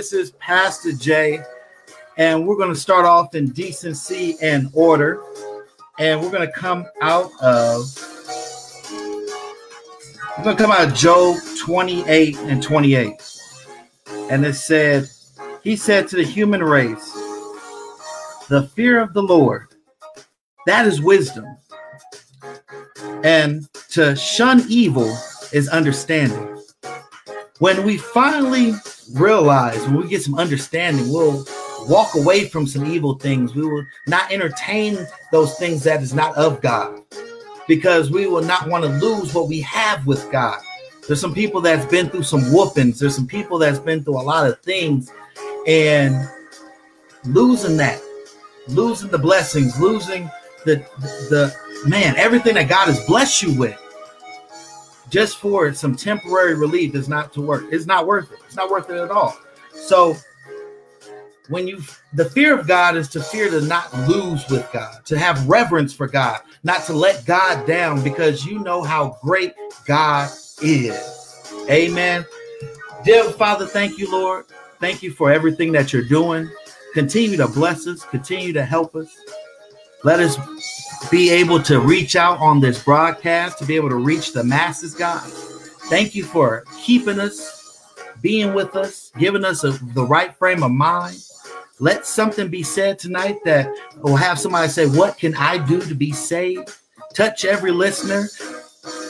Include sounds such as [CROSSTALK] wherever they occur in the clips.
This is Pastor Jay, and we're going to start off in decency and order. And we're going to come out of we're going to come out of Job 28 and 28. And it said, He said to the human race, The fear of the Lord, that is wisdom. And to shun evil is understanding. When we finally realize, when we get some understanding, we'll walk away from some evil things. We will not entertain those things that is not of God because we will not want to lose what we have with God. There's some people that's been through some whoopings. There's some people that's been through a lot of things and losing that, losing the blessings, losing the the man, everything that God has blessed you with just for some temporary relief is not to work. It's not worth it. It's not worth it at all. So when you the fear of God is to fear to not lose with God, to have reverence for God, not to let God down because you know how great God is. Amen. Dear Father, thank you, Lord. Thank you for everything that you're doing. Continue to bless us, continue to help us. Let us be able to reach out on this broadcast, to be able to reach the masses, God. Thank you for keeping us, being with us, giving us a, the right frame of mind. Let something be said tonight that will have somebody say, What can I do to be saved? Touch every listener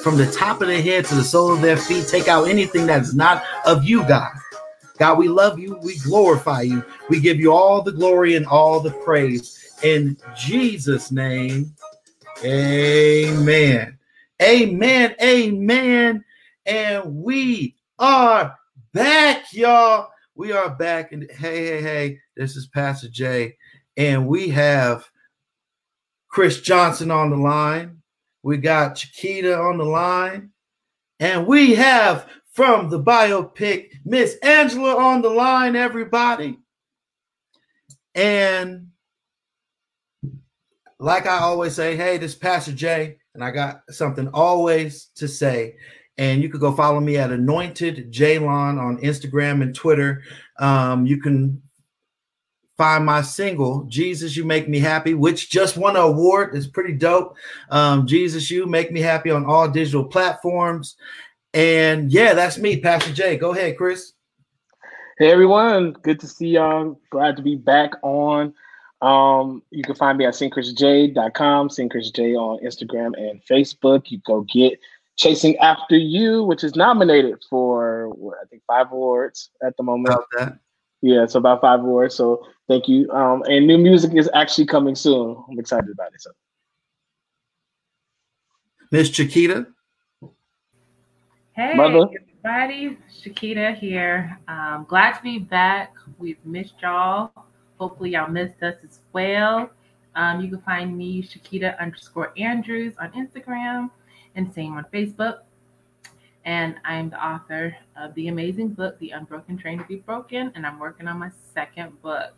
from the top of their head to the sole of their feet. Take out anything that is not of you, God. God, we love you. We glorify you. We give you all the glory and all the praise. In Jesus' name, amen. Amen. Amen. And we are back, y'all. We are back. And hey, hey, hey, this is Pastor Jay. And we have Chris Johnson on the line. We got Chiquita on the line. And we have from the biopic Miss Angela on the line, everybody. And like I always say, hey, this is Pastor Jay, and I got something always to say. And you could go follow me at Anointed Jaylon on Instagram and Twitter. Um, you can find my single jesus you make me happy which just won an award. It's pretty dope. Um, jesus you make me happy on all digital platforms. And yeah that's me pastor jay. Go ahead chris. Hey everyone. Good to see y'all. Glad to be back on um, you can find me at syncchrisj.com, syncchrisj on Instagram and Facebook. You go get Chasing After You, which is nominated for what, I think five awards at the moment. Yeah, it's about five awards. So thank you. Um, and new music is actually coming soon. I'm excited about it. So. Miss Chiquita. Hey, Mother. everybody. Chiquita here. Um, glad to be back. We've missed y'all. Hopefully, y'all missed us as well. Um, you can find me, Shakita underscore Andrews, on Instagram and same on Facebook. And I'm the author of the amazing book, The Unbroken Train to Be Broken, and I'm working on my second book.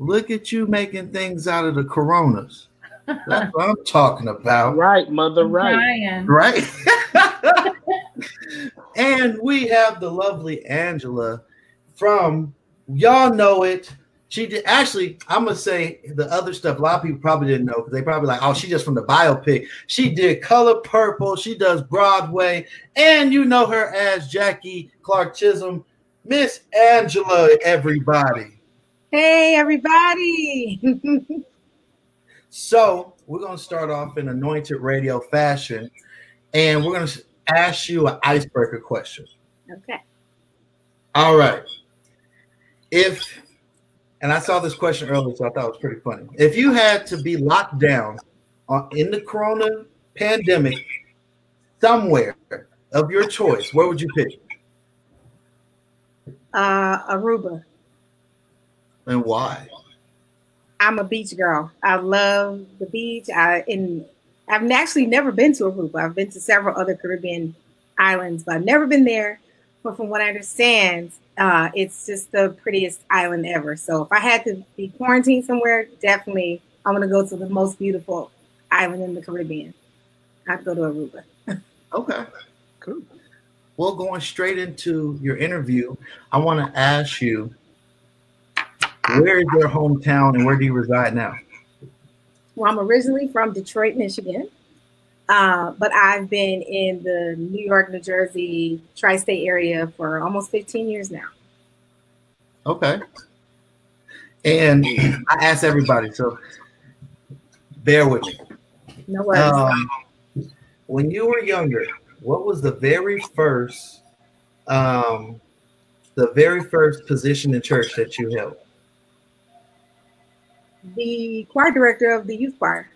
Look at you making things out of the coronas. That's what I'm talking about. [LAUGHS] Right, mother, right. Right. [LAUGHS] and we have the lovely Angela from y'all know it. She did actually. I'm gonna say the other stuff. A lot of people probably didn't know because they probably like, oh, she just from the biopic. She did Color Purple. She does Broadway, and you know her as Jacky Clark Chisholm, Miss Angela. Everybody. Hey, everybody. [LAUGHS] so we're gonna start off in anointed radio fashion, and we're gonna ask you an icebreaker question. Okay. All right if and I saw this question earlier, so I thought it was pretty funny. If you had to be locked down in the corona pandemic somewhere of your choice, where would you pick? Uh, Aruba. And why? I'm a beach girl. I love the beach. I in I've actually never been to Aruba. I've been to several other Caribbean islands, but I've never been there. But from what I understand, uh, it's just the prettiest island ever. So if I had to be quarantined somewhere, definitely I'm gonna go to the most beautiful island in the Caribbean. I'd go to Aruba. [LAUGHS] okay, cool. well, going straight into your interview, I want to ask you, where is your hometown and where do you reside now? Well, I'm originally from Detroit, Michigan, uh, but I've been in the New York, New Jersey, tri state area for almost 15 years now. Okay. And I ask everybody, so bear with me. No worries. Um, when you were younger, what was the very first, um, the very first position in church that you held? the choir director of the youth choir.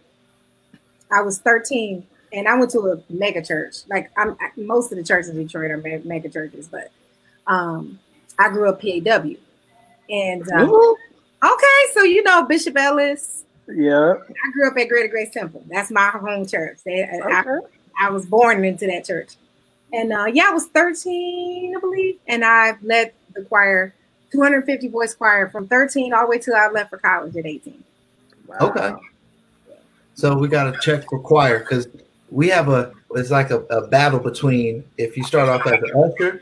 I was 13 and I went to a mega church. Like I'm most of the churches in Detroit are mega churches, but um, I grew up PAW. And um, okay, so you know Bishop Ellis. Yeah. I grew up at Greater Grace Temple. That's my home church. They, okay. I, I, was born into that church. And uh, yeah, I was 13, I believe, and I led the choir 250 voice choir from 13 all the way till I left for college at 18. Wow. Okay. So we got to check for choir because we have a it's like a, a, battle between if you start off as an usher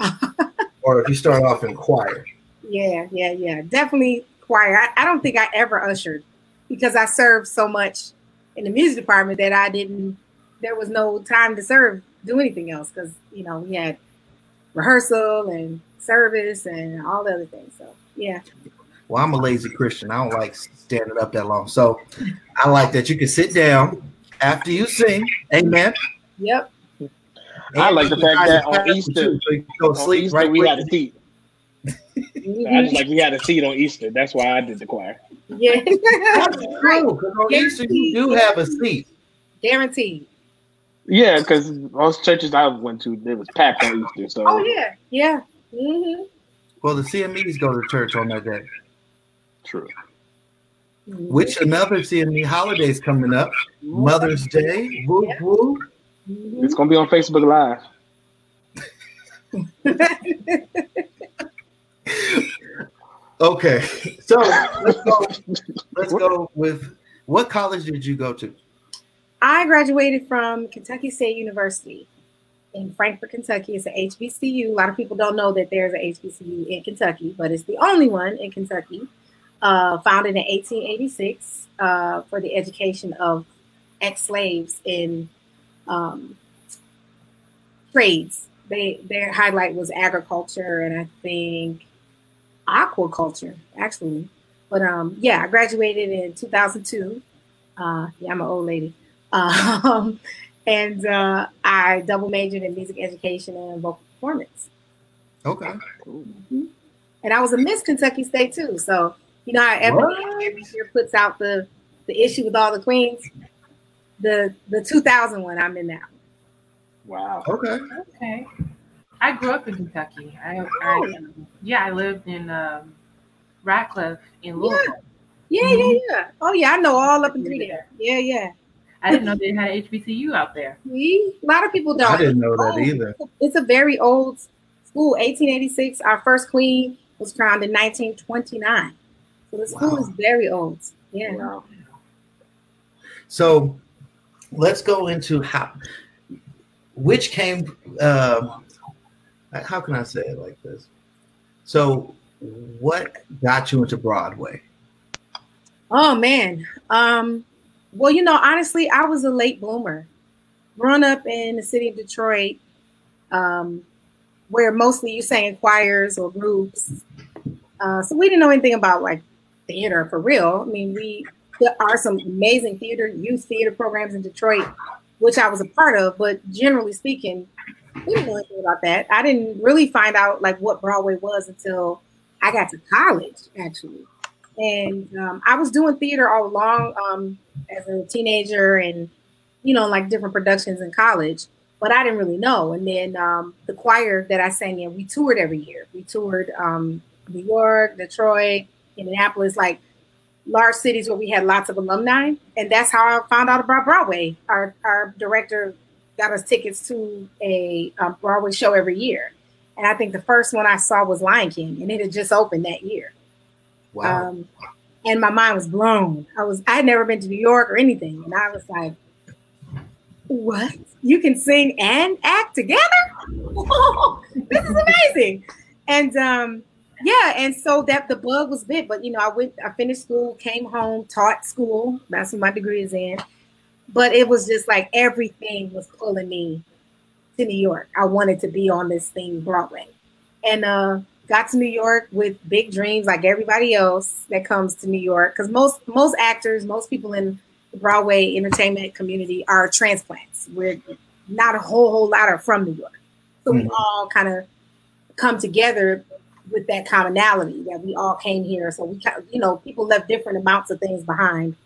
[LAUGHS] or if you start off in choir. Yeah, yeah, yeah. Definitely choir. I, I don't think I ever ushered because I served so much in the music department that I didn't there was no time to serve do anything else because you know we had rehearsal and service and all the other things. So yeah. Well, I'm a lazy Christian. I don't like standing up that long. So I like that you can sit down after you sing. Amen. Yep. And I like the fact that on Easter, so you go sleep Easter, right we had a seat. [LAUGHS] I just like we had a seat on Easter. That's why I did the choir. Yeah. That's true. Because on Easter you do have a seat. Guaranteed. Yeah, because most churches I went to, it was packed on Easter. So. Oh yeah, yeah. Mm-hmm. Well, the CMEs go to church on that day. True. Which another CME holidays coming up? Mother's Day. Woo woo. It's gonna be on Facebook Live. [LAUGHS] okay, so let's go. Let's go with what college did you go to? I graduated from Kentucky State University in Frankfort, Kentucky. It's a HBCU. A lot of people don't know that there's a HBCU in Kentucky, but it's the only one in Kentucky. Uh, founded in 1886 uh, for the education of ex-slaves in um, trades. They their highlight was agriculture and I think aquaculture actually. But um, yeah, I graduated in 2002. Uh, yeah, I'm an old lady. [LAUGHS] Um, and uh, I double majored in music education and vocal performance. Okay. Mm-hmm. And I was a Miss Kentucky State too. So you know how every, every year puts out the the issue with all the queens. The the 2000 one, I'm in now. Wow. Okay. Okay. I grew up in Kentucky. I, oh. I yeah, I lived in um, Radcliff in Louisville. Yeah. Yeah, yeah, yeah. Oh yeah, I know all up and through there. Yeah, yeah. I didn't know they had HBCU out there. See? A lot of people don't. I didn't know that oh, either. It's a very old school. 1886. Our first queen was crowned in 1929. So the school wow. is very old. Yeah. Wow. So let's go into how which came uh, how can I say it like this? So what got you into Broadway? Oh man. Um well, you know, honestly, I was a late bloomer. Growing up in the city of Detroit, um, where mostly you sang in choirs or groups. Uh, so we didn't know anything about like theater for real. I mean, we there are some amazing theater, youth theater programs in Detroit, which I was a part of, but generally speaking, we didn't know anything about that. I didn't really find out like what Broadway was until I got to college, actually. And um, I was doing theater all along um, as a teenager and, you know, like different productions in college, but I didn't really know. And then um, the choir that I sang in, we toured every year. We toured um, New York, Detroit, Indianapolis, like large cities where we had lots of alumni. And that's how I found out about Broadway. Our, our director got us tickets to a um, Broadway show every year. And I think the first one I saw was Lion King, and it had just opened that year. Wow. Um, and my mind was blown. I was I had never been to New York or anything, and I was like, what? You can sing and act together? [LAUGHS] this is amazing. And um, yeah, and so that the bug was bit. But you know, I went, I finished school, came home, taught school. That's what my degree is in. But it was just like everything was pulling me to New York. I wanted to be on this thing Broadway. And uh got to New York with big dreams like everybody else that comes to New York. Because most most actors, most people in the Broadway entertainment community are transplants. We're not a whole whole lot are from New York. So mm-hmm. we all kind of come together with that commonality that we all came here. So we, you know, people left different amounts of things behind.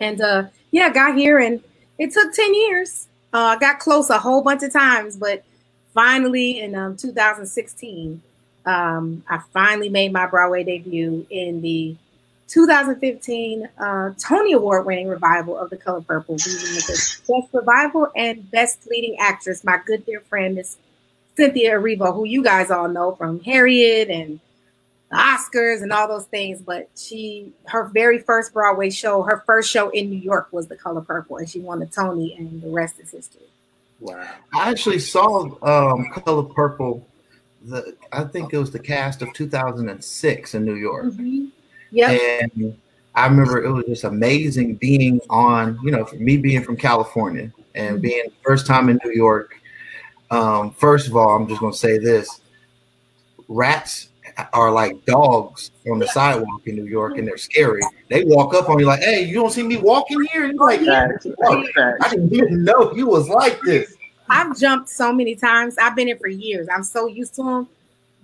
And uh, yeah, got here and it took 10 years. Uh, I got close a whole bunch of times, but finally in um, 2016, um, I finally made my Broadway debut in the 2015 uh, Tony Award winning revival of The Color Purple, the best revival and best leading actress, my good dear friend, Miss Cynthia Erivo, who you guys all know from Harriet and the Oscars and all those things. But she, her very first Broadway show, her first show in New York was The Color Purple, and she won the Tony, and the rest is history. Wow! I actually saw um, Color Purple. The I think it was the cast of 2006 in New York. Mm-hmm. Yeah. And I remember it was just amazing being on, you know, for me being from California and mm-hmm. being first time in New York um, first of all, I'm just going to say this: rats are like dogs on the sidewalk in New York, and they're scary. They walk up on you like, "Hey, you don't see me walking here?" And you're like, oh, "I didn't even know you was like this." I've jumped so many times. I've been here for years. I'm so used to them.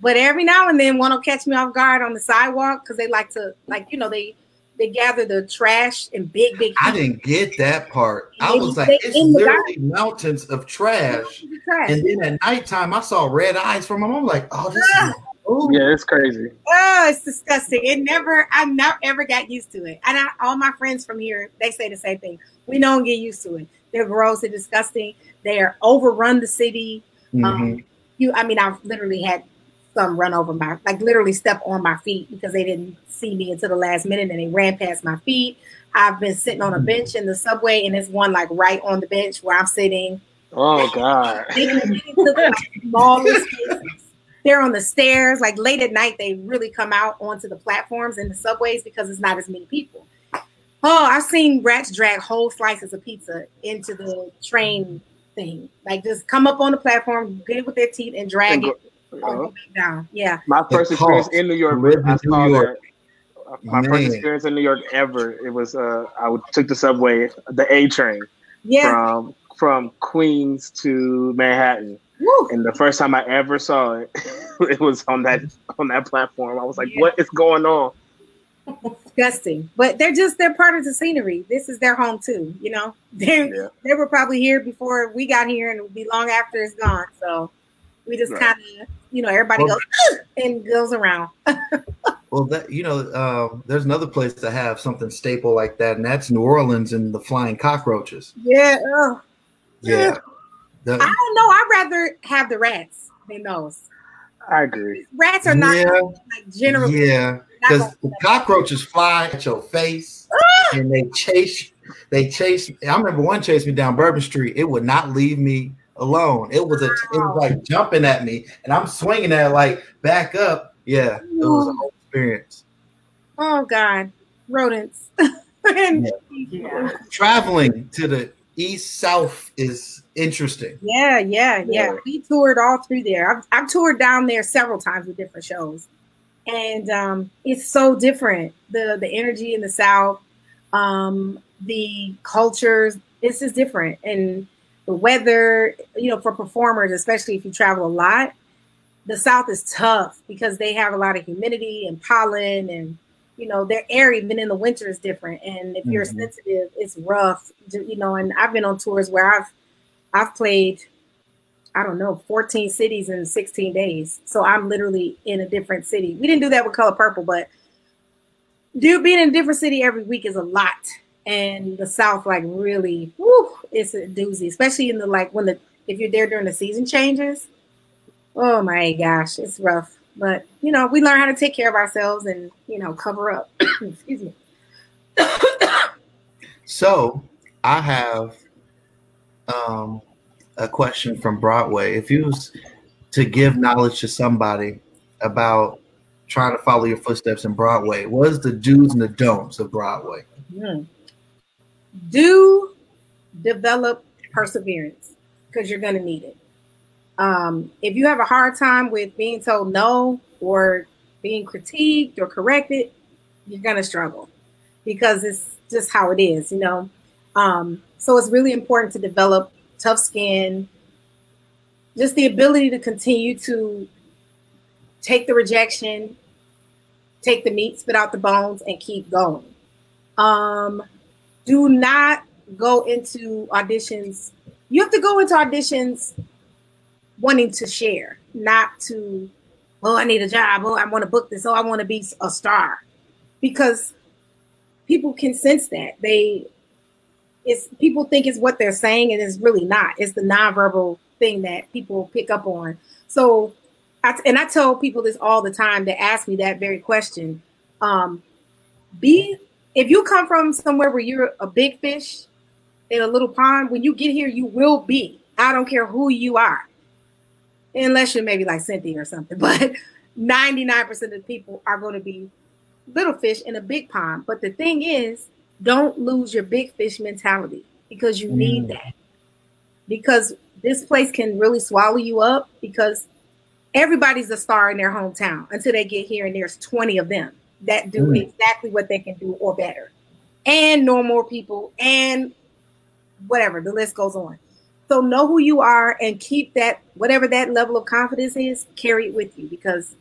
But every now and then, one will catch me off guard on the sidewalk because they like to, like you know, they they gather the trash in big, big. I didn't get that part. I was like, it's literally mountains of trash. trash. And then at nighttime, I saw red eyes from them. I'm like, oh, this is. Ooh. Yeah, it's crazy. Oh, it's disgusting. It never, I never ever got used to it. And I, all my friends from here, they say the same thing. We don't get used to it. They're gross. They're disgusting. They are overrun the city. Mm-hmm. Um, you, I mean, I've literally had some run over my, like literally step on my feet because they didn't see me until the last minute and they ran past my feet. I've been sitting on a mm-hmm. bench in the subway and there's one like right on the bench where I'm sitting. Oh God. [LAUGHS] They're on the stairs. Like late at night, they really come out onto the platforms in the subways because it's not as many people. Oh, I've seen rats drag whole slices of pizza into the train thing. Like just come up on the platform, get it with their teeth, and drag and go, it down. Yeah. My first experience in New York, I saw New York my Man. first experience in New York ever. It was uh, I took the subway, the A train, yeah, from from Queens to Manhattan. Woo. And the first time I ever saw it, [LAUGHS] it was on that on that platform. I was like, yeah. "What is going on?" Disgusting, but they're just they're part of the scenery. This is their home too. You know, [LAUGHS] they yeah. they were probably here before we got here, and it would be long after it's gone. So we just right. kind of you know everybody well, goes [GASPS] and goes around. [LAUGHS] Well, that you know, um, there's another place to have something staple like that, and that's New Orleans and the flying cockroaches. Yeah. Oh. Yeah. The, I don't know. I'd rather have the rats than those. I agree. Rats are not yeah, like generally. Yeah, because the cockroaches fly at your face [LAUGHS] ah! and they chase. They chase. I remember one chased me down Bourbon Street. It would not leave me alone. It was a. It was like jumping at me, and I'm swinging at it like back up. Yeah, it was a whole experience. Oh God, rodents. [LAUGHS] and, yeah. Traveling to the east south is interesting. Yeah, yeah, yeah, We toured all through there. I've, I've toured down there several times with different shows, and um, it's so different. The the energy in the south, um, the cultures. This is different, and the weather. You know, for performers, especially if you travel a lot, the South is tough because they have a lot of humidity and pollen and you know their air even in the winter is different and if you're mm-hmm. sensitive it's rough you know and I've been on tours where I've I've played I don't know 14 cities in 16 days so I'm literally in a different city we didn't do that with color purple but dude being in a different city every week is a lot and the South like really whew, it's a doozy especially in the like when the if you're there during the season changes oh my gosh, it's rough. But you know, we learn how to take care of ourselves and you know cover up. [COUGHS] Excuse me. so I have um, a question from Broadway. If you was to give knowledge to somebody about trying to follow your footsteps in Broadway, what is the do's and the don'ts of Broadway? Hmm. Do develop perseverance because you're going to need it. Um, if you have a hard time with being told no or being critiqued or corrected, you're going to struggle because it's just how it is, you know. Um, so it's really important to develop tough skin, just the ability to continue to take the rejection, take the meat, spit out the bones, and keep going. Um, do not go into auditions. You have to go into auditions wanting to share, not to, oh, I need a job. Oh, I want to book this. Oh, I want to be a star. Because people can sense that. They it's people think it's what they're saying and it's really not. It's the nonverbal thing that people pick up on. So I, and I tell people this all the time to ask me that very question. Um, be if you come from somewhere where you're a big fish in a little pond, when you get here, you will be. I don't care who you are, unless you're maybe like Cynthia or something. [LAUGHS] But 99% of the people are going to be little fish in a big pond. But the thing is, don't lose your big fish mentality because you need mm. that. Because this place can really swallow you up because everybody's a star in their hometown until they get here and there's 20 of them that do mm. exactly what they can do or better. And know more people and whatever, the list goes on. So know who you are and keep that whatever that level of confidence is, carry it with you because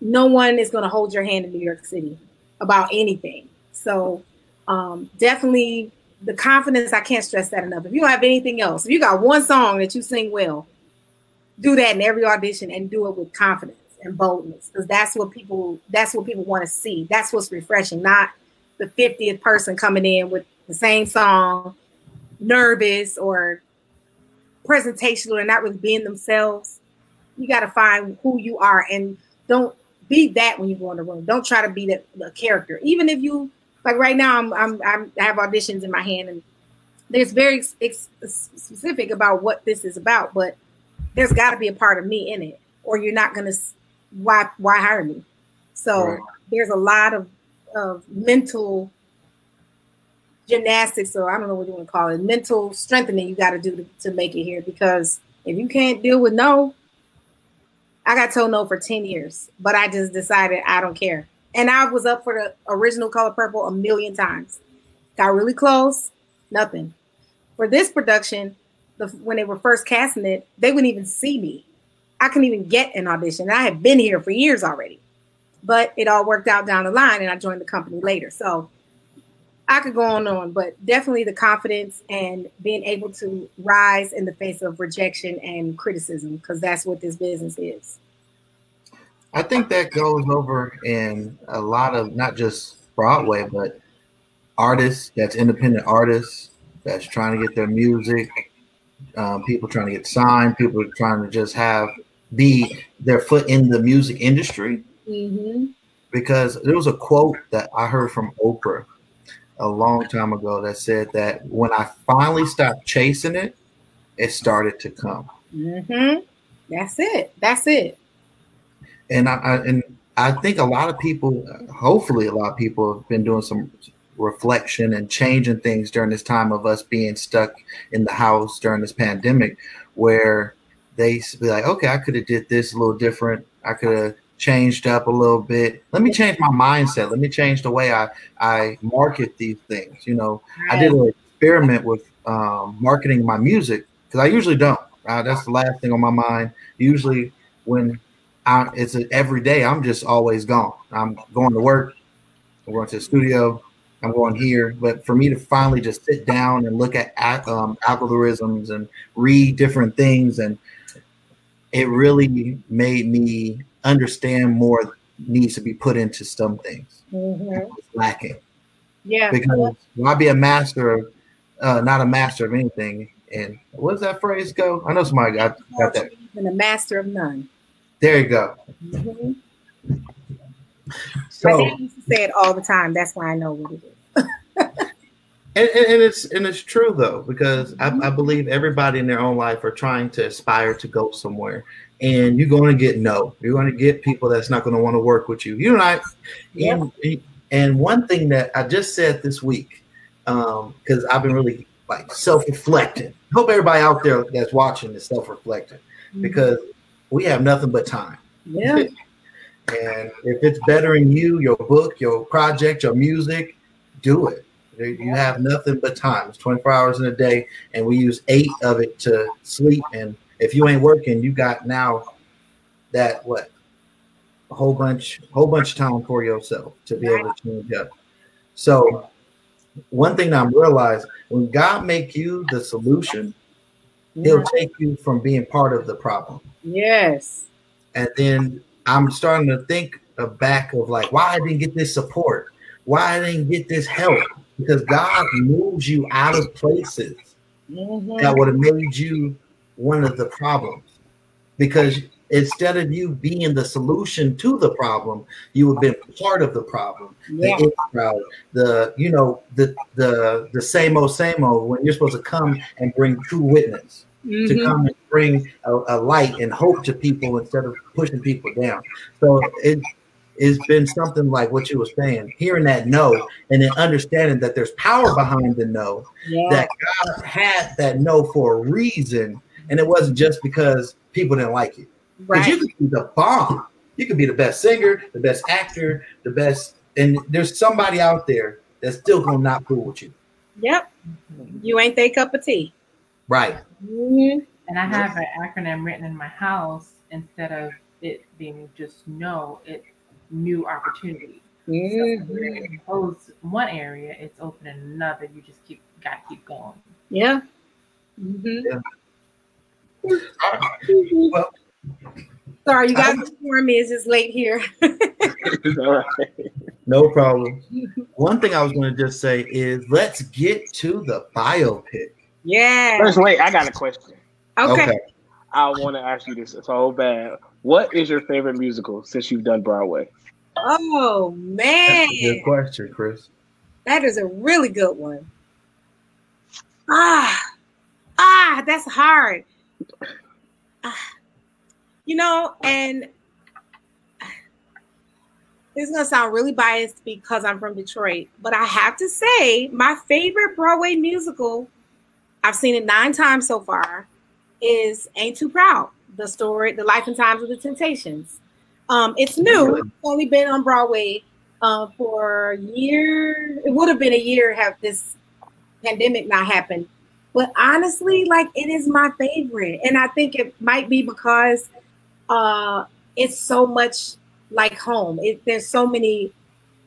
no one is going to hold your hand in New York City about anything. So um, definitely the confidence. I can't stress that enough. If you don't have anything else, if you got one song that you sing well, do that in every audition and do it with confidence and boldness because that's what people that's what people want to see. That's what's refreshing, not the 50th person coming in with the same song, nervous or presentational and not really being themselves. You got to find who you are and don't be that when you go in the room. Don't try to be that the character. Even if you like right now, I'm, I'm, I'm i have auditions in my hand, and there's very ex- specific about what this is about. But there's got to be a part of me in it, or you're not gonna. Why why hire me? So right. there's a lot of of mental gymnastics, or I don't know what you want to call it, mental strengthening you got to do to make it here. Because if you can't deal with no, I got told no for 10 years, but I just decided I don't care. And I was up for the original Color Purple a million times. Got really close, nothing. For this production, the, when they were first casting it, they wouldn't even see me. I couldn't even get an audition. I had been here for years already, but it all worked out down the line, and I joined the company later. So I could go on and on, but definitely the confidence and being able to rise in the face of rejection and criticism, because that's what this business is. I think that goes over in a lot of not just Broadway, but artists that's independent artists that's trying to get their music, um, people trying to get signed, people trying to just have be their foot in the music industry. Mm-hmm. Because there was a quote that I heard from Oprah a long time ago that said that when I finally stopped chasing it, it started to come. Mm-hmm. That's it. That's it and I, I, and I think a lot of people, hopefully, a lot of people have been doing some reflection and changing things during this time of us being stuck in the house during this pandemic, where they be like, okay, I could have did this a little different. I could have changed up a little bit. Let me change my mindset. Let me change the way I I market these things. You know, right. I did an experiment with um, marketing my music because I usually don't. Uh, that's the last thing on my mind. Usually, when I, it's a, every day. I'm just always gone. I'm going to work. I'm going to the studio. I'm going here. But for me to finally just sit down and look at um, algorithms and read different things, and it really made me understand more needs to be put into some things. Mm-hmm. Lacking. Yeah. Because why be a master of, uh, not a master of anything? And what does that phrase go? I know somebody got, got that. And a master of none. There you go. Mm-hmm. So, I used to say it all the time. That's why I know what it is. And, and, and, it's and it's true though because I, I, believe everybody in their own life are trying to aspire to go somewhere, and you're going to get no. You're going to get people that's not going to want to work with you. You know, I yeah. and, and one thing that I just said this week because um, I've been really like self-reflecting. Hope everybody out there that's watching is self-reflecting mm-hmm. because we have nothing but time. Yeah. And if it's bettering you, your book, your project, your music, do it. You have nothing but time. It's 24 hours in a day, and we use eight of it to sleep. And if you ain't working, you got now that what a whole bunch, whole bunch of time for yourself to be able to change up. So, one thing I'm realizing when God make you the solution, He'll mm-hmm. take you from being part of the problem. Yes. And then I'm starting to think back of like why I didn't get this support, why I didn't get this help, because God moves you out of places mm-hmm. that would have made you one of the problems. Because instead of you being the solution to the problem, you have been part of the problem. Yeah. The crowd, the you know the the the same old same old. When you're supposed to come and bring true witness, mm-hmm. to come and bring a, a, light and hope to people instead of pushing people down. So it it's been something like what you were saying, hearing that no, and then understanding that there's power behind the no, yeah. that God had that no for a reason, and it wasn't just because people didn't like it. Right. You could be the bomb. You could be the best singer, the best actor, the best, and there's somebody out there that's still gonna not fool with you. Yep. You ain't they cup of tea. Right. Mm-hmm. And I have an acronym written in my house instead of it being just no, it's new opportunity. Mm-hmm. So close one area, it's opening another. You just keep gotta keep going. Yeah. Mm-hmm. yeah. Well, Sorry, you guys inform me. It's just late here. [LAUGHS] No problem. One thing I was going to just say is let's get to the biopic. Yeah. First, wait, I got a question. Okay. okay. I want to ask you this It's so bad. What is your favorite musical since you've done Broadway? Oh man. good question, Chris. That is a really good one. Ah, ah, that's hard. Ah. You know, and this is gonna sound really biased because I'm from Detroit, but I have to say my favorite Broadway musical, I've seen it nine times so far, is Ain't Too Proud, the story, the life and times of the Temptations. Um, it's new. It's only been on Broadway uh, for a year. It would have been a year have this pandemic not happened. But honestly, like it is my favorite, and I think it might be because uh, it's so much like home. It, there's so many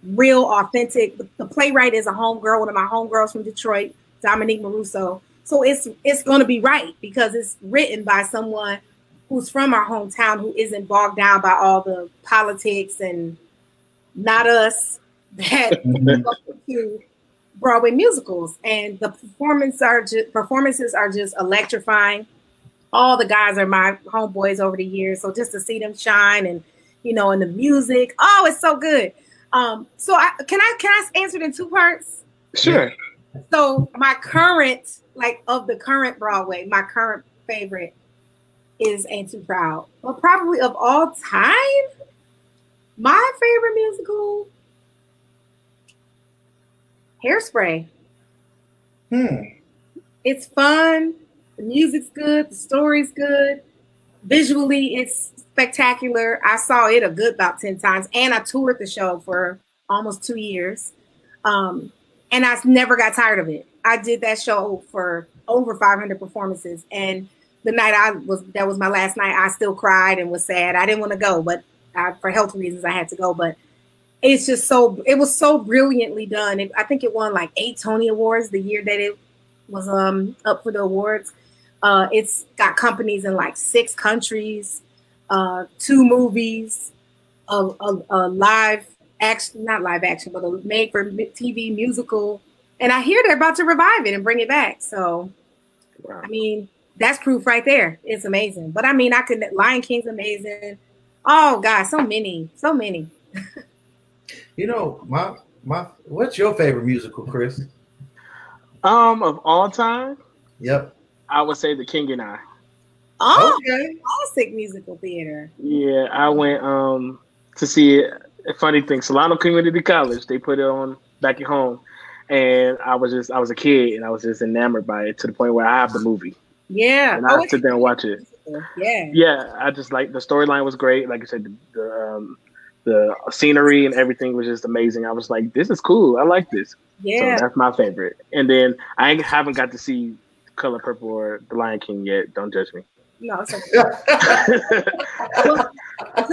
real, authentic. The playwright is a homegirl, one of my homegirls from Detroit, Dominique Morisseau. So it's it's going to be right because it's written by someone who's from our hometown who isn't bogged down by all the politics and not us [LAUGHS] that to Broadway musicals. And the performance are just, performances are just electrifying all the guys are my homeboys over the years. So just to see them shine and you know, and the music, oh, it's so good. Um, so I, can I can I answer it in two parts? Sure. So my current, like of the current Broadway, my current favorite is Ain't Too Proud. But probably of all time, my favorite musical, Hairspray. Hmm. It's fun. The music's good, the story's good. Visually, it's spectacular. I saw it a good about 10 times, and I toured the show for almost two years. Um, and I never got tired of it. I did that show for over 500 performances, and the night I was that was my last night. I still cried and was sad. I didn't want to go, but I, for health reasons, I had to go. But it's just so it was so brilliantly done. It, I think it won like eight Tony Awards the year that it was um up for the awards. Uh, it's got companies in like six countries, uh, two movies, a, a, a live action, not live action, but a made for TV musical. And I hear they're about to revive it and bring it back. So, wow. I mean, that's proof right there. It's amazing. But I mean, I could, Lion King's amazing. Oh, God, so many, so many. [LAUGHS] you know, my, my, what's your favorite musical, Chris? Um, of all time, Yep. I would say The King and I. Oh, Okay. classic musical theater. Yeah, I went um to see it. A funny thing, Solano Community College, they put it on back at home, and I was just I was a kid and I was just enamored by it to the point where I have the movie Yeah. and Oh, I it's sit there and watch it. Yeah. Yeah, I just like the storyline was great. Like I said, the the, um, the scenery and everything was just amazing. I was like, this is cool. I like this. Yeah. So that's my favorite. And then I haven't got to see Color Purple or The Lion King yet. Don't judge me. no, it's okay. [LAUGHS]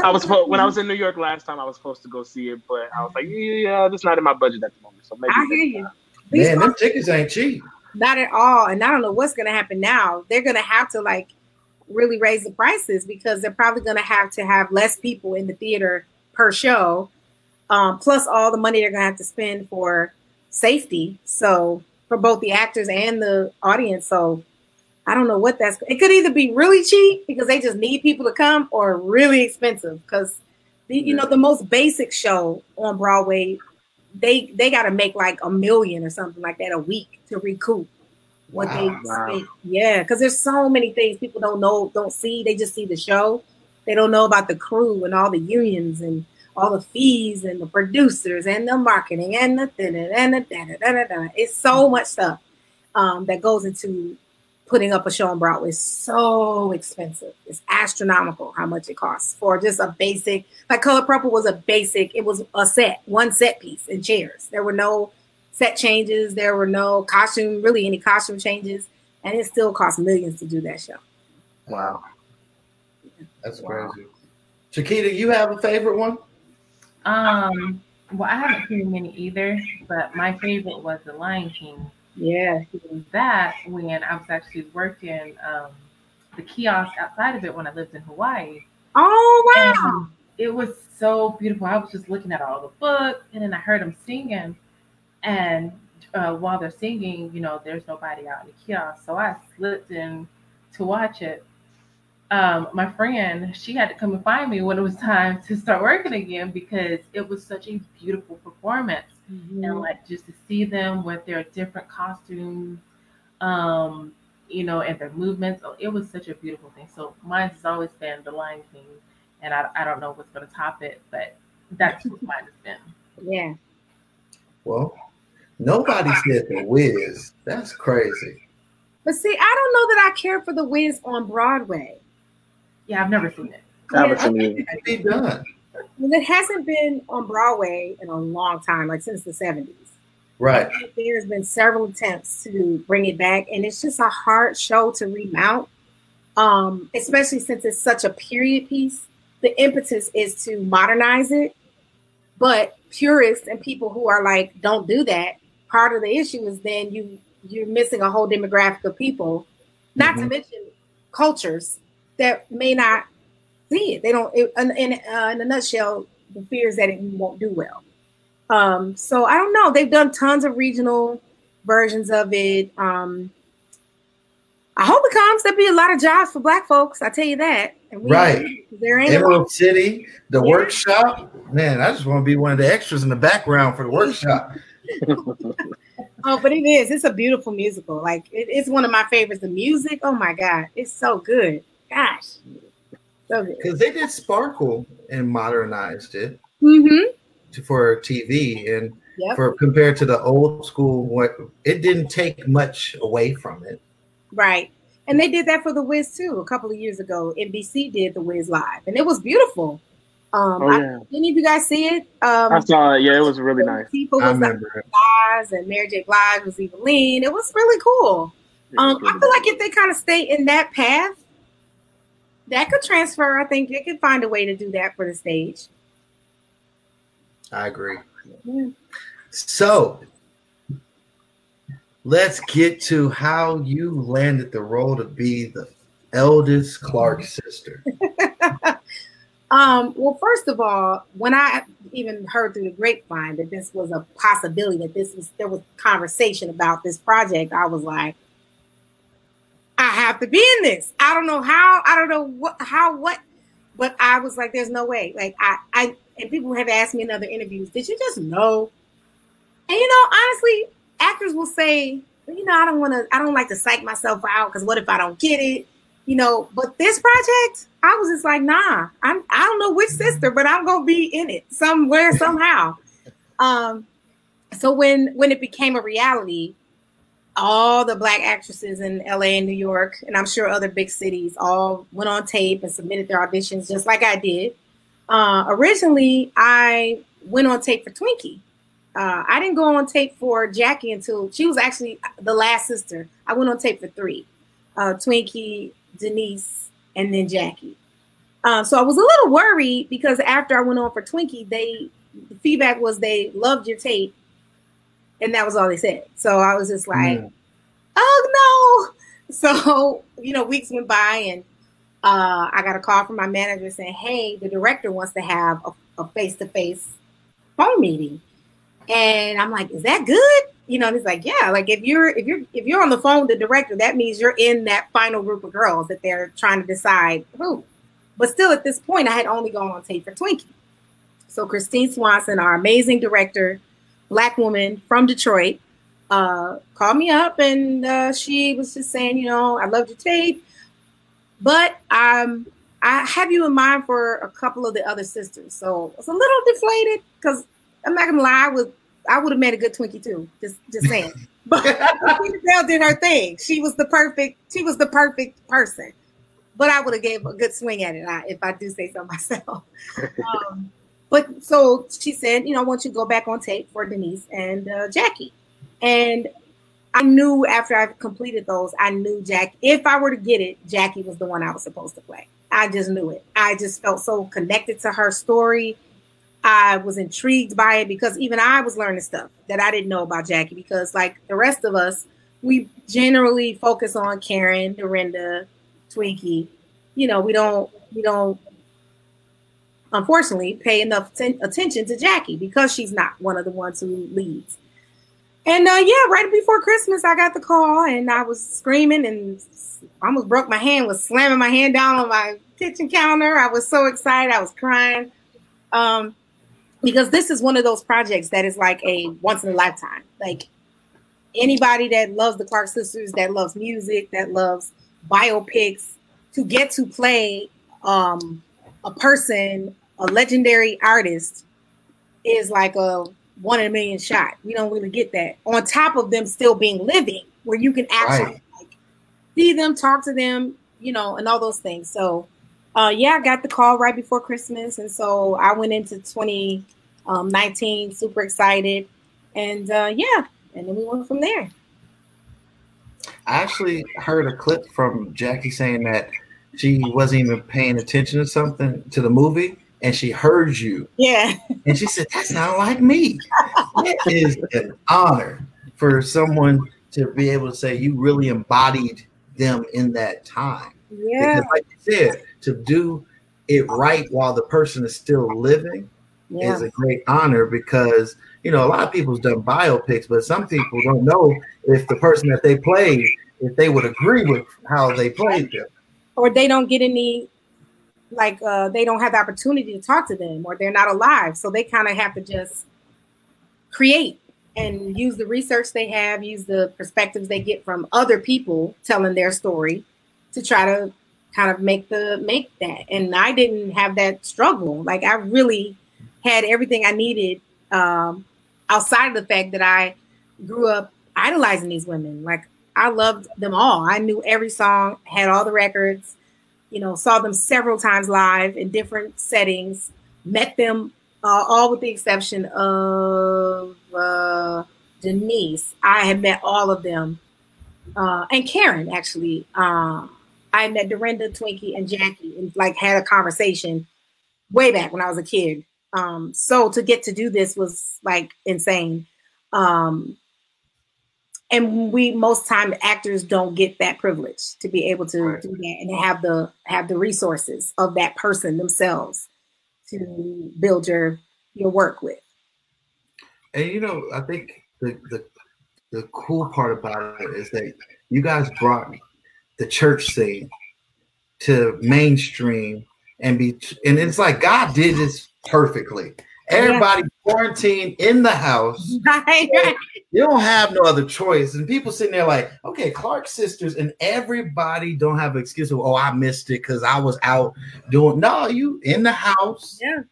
I was supposed, when I was in New York last time. I was supposed to go see it, but I was like, yeah, that's not in my budget at the moment. So maybe I hear you. These Man, them tickets ain't cheap. Not at all. And I don't know what's going to happen now. They're going to have to like really raise the prices because they're probably going to have to have less people in the theater per show, um, plus all the money they're going to have to spend for safety. So for both the actors and the audience. So I don't know what that's. It could either be really cheap because they just need people to come, or really expensive because the, you know the most basic show on Broadway they they got to make like a million or something like that a week to recoup what they Wow. Wow. Yeah, because there's so many things people don't know, don't see. They just see the show. They don't know about the crew and all the unions and all the fees and the producers and the marketing and the da da da da da da da. It's so much stuff um, that goes into putting up a show on Broadway. is so expensive. It's astronomical how much it costs for just a basic. Like Color Purple was a basic. It was a set, one set piece and chairs. There were no set changes. There were no costume, really any costume changes, and it still cost millions to do that show. Wow. That's Wow. crazy. Chiquita, you have a favorite one? Um, well, I haven't seen many either, but my favorite was The Lion King. Yeah, that when I was actually working um, the kiosk outside of it when I lived in Hawaii. Oh wow! And it was so beautiful. I was just looking at all the books, and then I heard them singing. And uh, while they're singing, you know, there's nobody out in the kiosk, so I slipped in to watch it. Um, my friend, she had to come and find me when it was [LAUGHS] time to start working again because it was such a beautiful performance and like just to see them with their different costumes, um, you know, and their movements. oh, It was such a beautiful thing. So mine has always been The Lion King, and I, I don't know what's going to top it, but that's what [LAUGHS] mine has been. Yeah, Well, nobody [LAUGHS] said the Wiz. That's crazy. but see, I don't know that I care for the Wiz on Broadway. Yeah, I've never seen it. I haven't I seen it. it could be done. Well, it hasn't been on Broadway in a long time, like since the 70s. Right. There's been several attempts to bring it back, and it's just a hard show to remount, um, especially since it's such a period piece. The impetus is to modernize it, but purists and people who are like, don't do that. Part of the issue is then you you're missing a whole demographic of people, not to Mhm. mention cultures that may not see it. They don't. It, in in, uh, in a nutshell, the fear is that it won't do well. Um, so I don't know. They've done tons of regional versions of it. Um, I hope it comes. There'll be a lot of jobs for Black folks. I tell you that. And Right. There ain't. Emerald City, the Yeah. workshop. Man, I just want to be one of the extras in the background for the workshop. [LAUGHS] [LAUGHS] Oh, but it is. It's a beautiful musical. Like it, it's one of my favorites. The music. Oh my god, it's so good. Gosh. Because they did Sparkle and modernized it Mm-hmm. to, for TV. And Yep. for compared to the old school, what it didn't take much away from it. Right. And they did that for the Wiz too a couple of years ago. NBC did the Wiz live, and it was beautiful. Um, Oh I, yeah, any of you guys see it? Um, I saw it. Yeah, it was really nice. People I was like remember it. Blige and Mary J. Blige was Evillene. It was really cool. Um, I feel like if they kind of stay in that path, that could transfer. I think they could find a way to do that for the stage. I agree. Yeah. So let's get to how you landed the role to be the eldest Clark sister. [LAUGHS] Um, well, first of all, when I even heard through the grapevine that this was a possibility, that this was there was conversation about this project, I was like, I have to be in this. I don't know how, I don't know what, how, what, but I was like, there's no way. Like I, I, and people have asked me in other interviews, did you just know? And you know, honestly, actors will say you know, I don't want to, I don't like to psych myself out because what if I don't get it? You know, but this project, I was just like, nah, I'm, I don't know which sister, but I'm gonna be in it somewhere somehow. [LAUGHS] um, so when when it became a reality, all the black actresses in LA and New York, and I'm sure other big cities, all went on tape and submitted their auditions just like I did. Uh, originally, I went on tape for Twinkie. Uh, I didn't go on tape for Jacky until she was actually the last sister. I went on tape for three uh, Twinkie, Denise, and then Jacky. Uh, so I was a little worried because after I went on for Twinkie, they the feedback was they loved your tape, and that was all they said. So I was just like, mm. "Oh no!" [LAUGHS] So you know, weeks went by, and uh, I got a call from my manager saying, "Hey, the director wants to have a face to face phone meeting." And I'm like, is that good? You know, and he's like, yeah, like if you're if you're if you're on the phone with the director, that means you're in that final group of girls that they're trying to decide who. But still, at this point, I had only gone on tape for Twinkie. So Christine Swanson, our amazing director, black woman from Detroit, uh, called me up and uh, she was just saying, you know, I loved your tape, but um, I have you in mind for a couple of the other sisters. So I was a little deflated because I'm not gonna lie, I would I would have made a good Twinkie too. Just just saying. [LAUGHS] but Giselle did her thing. She was the perfect. She was the perfect person. But I would have gave a good swing at it if I do say so [LAUGHS] myself. Um, but so she said, you know, I want you to go back on tape for Denise and uh, Jacky. And I knew after I completed those, I knew Jack. If I were to get it, Jacky was the one I was supposed to play. I just knew it. I just felt so connected to her story I was intrigued by it because even I was learning stuff that I didn't know about Jacky because, like the rest of us, we generally focus on Karen, Dorinda, Twinkie. You know, we don't we don't unfortunately pay enough t- attention to Jacky because she's not one of the ones who leads. And uh, yeah, right before Christmas, I got the call and I was screaming and almost broke my hand, was slamming my hand down on my kitchen counter. I was so excited, I was crying. Um, because this is one of those projects that is like a once in a lifetime. Like anybody that loves the Clark sisters, that loves music, that loves biopics, to get to play um, a person, a legendary artist, is like a one in a million shot. We don't really get that. On top of them still being living, where you can actually right. like, see them, talk to them, you know, and all those things. So uh, yeah, I got the call right before Christmas, and so I went into 2019 um, super excited, and uh, yeah, and then we went from there. I actually heard a clip from Jacky saying that she wasn't even paying attention to something to the movie, and she heard you. Yeah, and she said, "That's not like me." it is an honor for someone to be able to say you really embodied them in that time. Yeah, because like you said to do it right while the person is still living yeah. is a great honor because you know a lot of people's done biopics, but some people don't know if the person that they played if they would agree with how they played them, or they don't get any like uh, they don't have the opportunity to talk to them, or they're not alive, so they kind of have to just create and use the research they have, use the perspectives they get from other people telling their story to try to kind of make the make that. And I didn't have that struggle. Like I really had everything I needed um, outside of the fact that I grew up idolizing these women. Like I loved them all. I knew every song, had all the records, you know, saw them several times live in different settings, met them uh, all with the exception of uh, Denise. I had met all of them. Uh, and Karen, actually. Um, I met Dorinda, Twinkie, and Jacky, and like had a conversation way back when I was a kid. Um, so to get to do this was like insane. Um, and we most time actors don't get that privilege to be able to right. do that and have the have the resources of that person themselves to build your your work with. And you know, I think the the the cool part about it is that you guys brought the church scene to mainstream and be and it's like God did this perfectly. Everybody yeah. quarantined in the house. [LAUGHS] Right, right. You don't have no other choice. And people sitting there like, okay, Clark sisters, and everybody don't have an excuse of, oh, I missed it because I was out doing. No, you in the house. Yeah.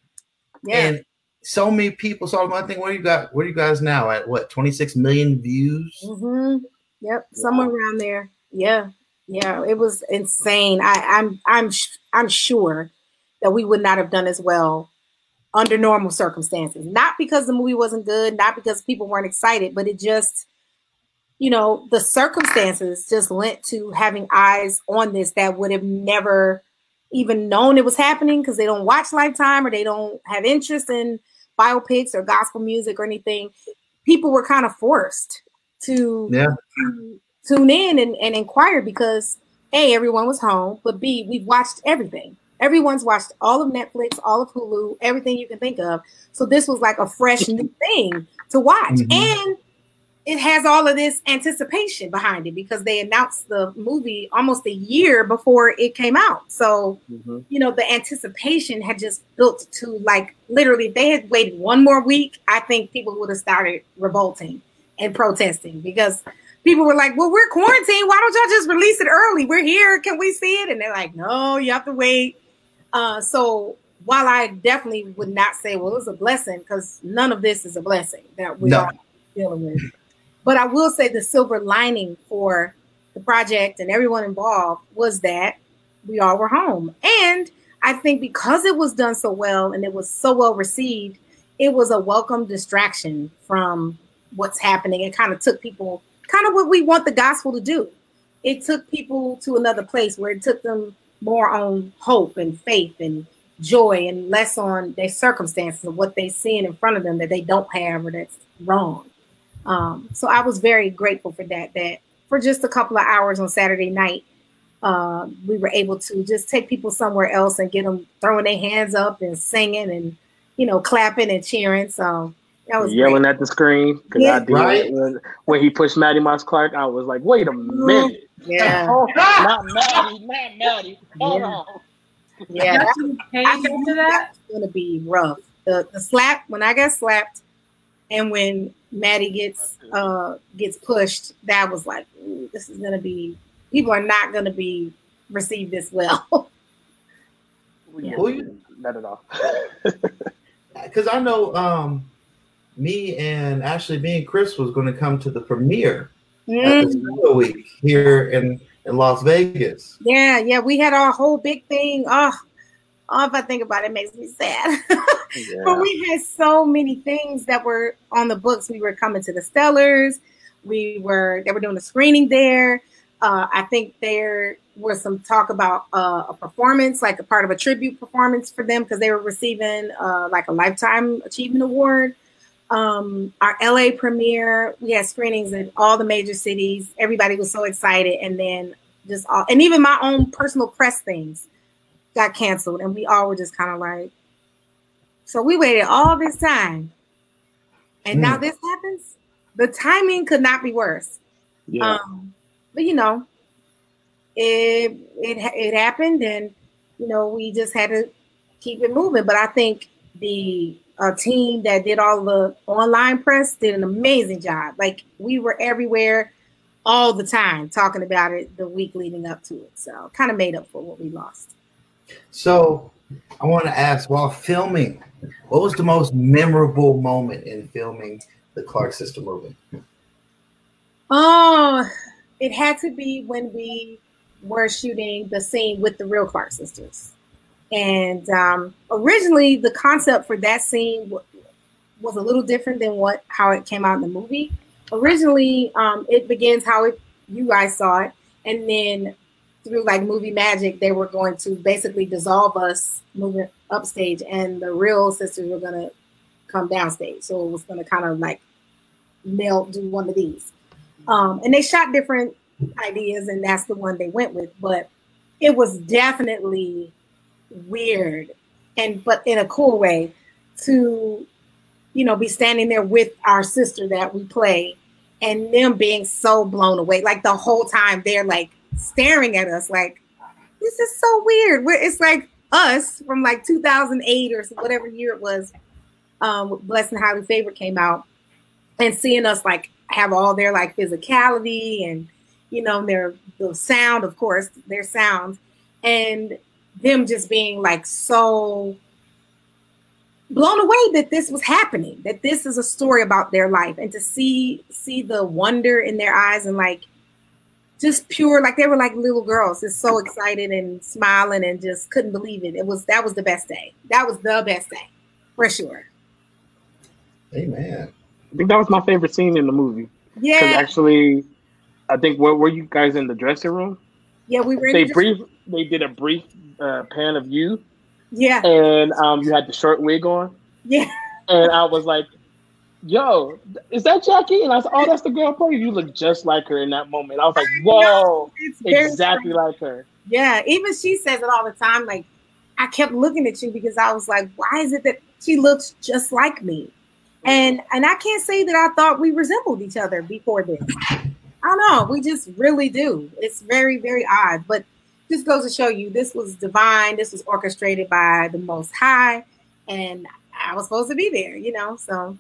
Yeah. And so many people saw my thing. What do you got? What you guys now at? What 26 million views? Mm-hmm. Yep, somewhere wow. around there. Yeah, yeah, it was insane. I, I'm I'm I'm sure that we would not have done as well under normal circumstances. Not because the movie wasn't good, not because people weren't excited, but it just, you know, the circumstances just lent to having eyes on this that would have never even known it was happening because they don't watch Lifetime or they don't have interest in biopics or gospel music or anything. People were kind of forced to, yeah. to tune in and, and inquire because A, everyone was home, but B, we've watched everything. Everyone's watched all of Netflix, all of Hulu, everything you can think of. So this was like a fresh new [LAUGHS] thing to watch. Mm-hmm. And it has all of this anticipation behind it because they announced the movie almost a year before it came out. So, mm-hmm. you know, the anticipation had just built to like literally, if they had waited one more week, I think people would have started revolting and protesting because people were like, Well, we're quarantined. Why don't y'all just release it early? We're here. Can we see it? And they're like, No, you have to wait. Uh, so while I definitely would not say, well, it was a blessing, because none of this is a blessing that we no. are dealing with. But I will say the silver lining for the project and everyone involved was that we all were home. And I think because it was done so well and it was so well received, it was a welcome distraction from what's happening. It kind of took people, kind of what we want the gospel to do. It took people to another place where it took them more on hope and faith and joy and less on their circumstances of what they're seeing in front of them that they don't have or that's wrong. Um, so I was very grateful for that. That for just a couple of hours on Saturday night, uh, we were able to just take people somewhere else and get them throwing their hands up and singing and you know clapping and cheering. So that was yelling great. at the screen because yeah. I did right? when, when, he pushed Mattie Moss Clark. I was like, wait a mm-hmm. minute. Yeah. [LAUGHS] not [LAUGHS] Mattie, not Mattie. Hold yeah. on. Yeah, that's, that's gonna be rough. The the slap when I got slapped, and when Mattie gets uh gets pushed, that was like, this is gonna be. People are not gonna be received this well. [LAUGHS] yeah. Not at all. Because I know um, me and Ashley, me and Chris was going to come to the premiere mm. week here in, in Las Vegas. Yeah, yeah, we had our whole big thing. Oh, oh if I think about it, it makes me sad. [LAUGHS] yeah. But we had so many things that were on the books. We were coming to the Stellars. We were they were doing a screening there. Uh, I think there was some talk about uh, a performance, like a part of a tribute performance for them, because they were receiving uh, like a lifetime achievement award um, our LA premiere. We had screenings in all the major cities. Everybody was so excited, and then just all, and even my own personal press things got canceled, and we all were just kind of like, so we waited all this time, and mm. now this happens. The timing could not be worse. Yeah. Um, but you know, it it it happened, and you know we just had to keep it moving. But I think the a team that did all the online press did an amazing job. Like we were everywhere all the time talking about it the week leading up to it. So kind of made up for what we lost. So I want to ask while filming, what was the most memorable moment in filming the Clark Sister movie? Oh, it had to be when we were shooting the scene with the real Clark sisters. And um, originally, the concept for that scene w- was a little different than what how it came out in the movie. Originally, um, it begins how it, you guys saw it, and then through like movie magic, they were going to basically dissolve us moving upstage, and the real sisters were to come downstage. So it was to kind of like melt, do one of these. Um, and they shot different ideas, and that's the one they went with. But it was definitely weird and but in a cool way to you know be standing there with our sister that we play and them being so blown away like the whole time they're like staring at us like this is so weird. We're, it's like us from like 2008 or whatever year it was um, Blessed and Highly Favored came out, and seeing us like have all their like physicality and you know their the sound, of course, their sounds, and them just being like so blown away that this was happening that this is a story about their life and to see see the wonder in their eyes and like just pure like they were like little girls just so excited and smiling and just couldn't believe it. It was that was the best day. That was the best day for sure. Amen. I think that was my favorite scene in the movie. Yeah. actually i think where were you guys in the dressing room? Yeah we were they brief they did a brief uh, pan of you yeah. And um, you had the short wig on. Yeah. And I was like, "Yo, is that Jacky?" And I said, "Oh, that's the girl playing. You look just like her in that moment." I was like, [LAUGHS] "Whoa, exactly funny. like her." Yeah. Even she says it all the time. Like, I kept looking at you because I was like, "Why is it that she looks just like me?" And and I can't say that I thought we resembled each other before this. I don't know. We just really do. It's very very odd, but this goes to show you this was divine. This was orchestrated by the Most High, and I was supposed to be there. You know, so.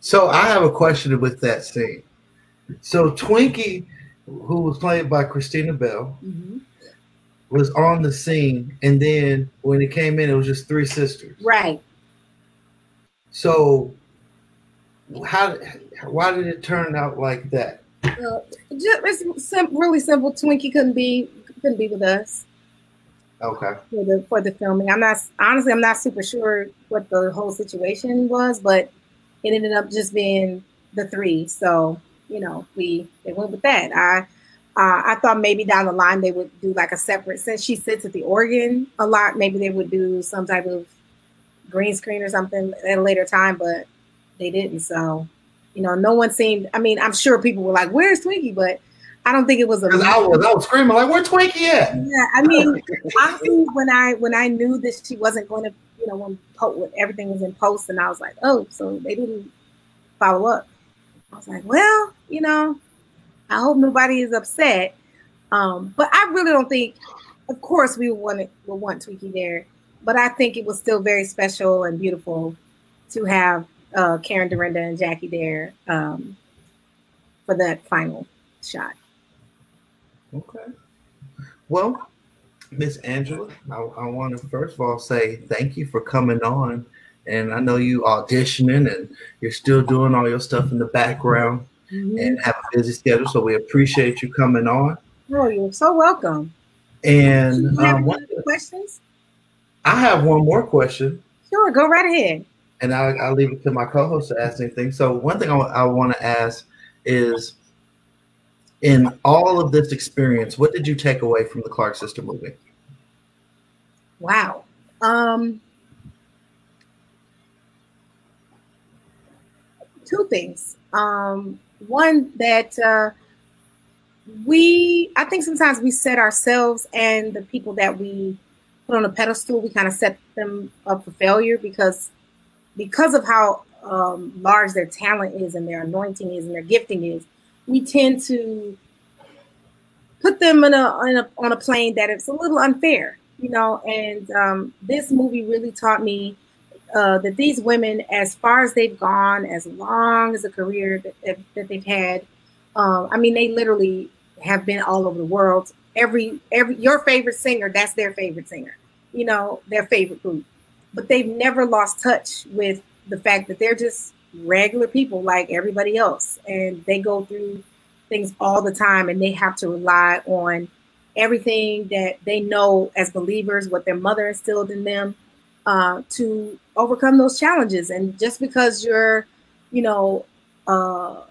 So I have a question with that scene. So Twinkie, who was played by Christina Bell, mm-hmm. was on the scene, and then when it came in, it was just three sisters. Right. So, how? Why did it turn out like that? Uh, just, it's sim- really simple. Twinkie couldn't be couldn't be with us. Okay. For the for the filming, I'm not honestly I'm not super sure what the whole situation was, but it ended up just being the three. So you know we they went with that. I uh, I thought maybe down the line they would do like a separate since she sits at the organ a lot. Maybe they would do some type of green screen or something at a later time, but they didn't. So you know, no one seemed. I mean, I'm sure people were like, "Where's Twinkie?" But I don't think it was a. I was, I was screaming like, "Where Twinkie at?" Yeah, I mean, honestly, when I when I knew that she wasn't going to, you know, when, when everything was in post, and I was like, "Oh, so they didn't follow up." I was like, "Well, you know, I hope nobody is upset." Um, but I really don't think. Of course, we want would want Twinkie there, but I think it was still very special and beautiful to have uh, Karen Dorinda and Jacky there um, for that final shot. Okay. Well, Miss Angela, I, I want to first of all say thank you for coming on. And I know you auditioning and you're still doing all your stuff in the background mm-hmm. and have a busy schedule. So we appreciate you coming on. Oh, you're so welcome. And um, questions? I have one more question. Sure, go right ahead and I'll, I'll, leave it to my co-host to ask anything. So one thing I, I want to ask is, in all of this experience, what did you take away from the Clark Sister movie? Wow. Um, two things. Um, one that uh, we, I think sometimes we set ourselves and the people that we put on a pedestal, we kind of set them up for failure because because of how um, large their talent is and their anointing is and their gifting is, we tend to put them in a, in a on a plane that it's a little unfair, you know. And um, this movie really taught me uh, that these women, as far as they've gone, as long as a career that, that, that they've had, um, I mean, they literally have been all over the world. Every every your favorite singer, that's their favorite singer. You know, their favorite group but they've never lost touch with the fact that they're just regular people like everybody else. And they go through things all the time and they have to rely on everything that they know as believers what their mother instilled in them uh, to overcome those challenges. And just because you're you know uh,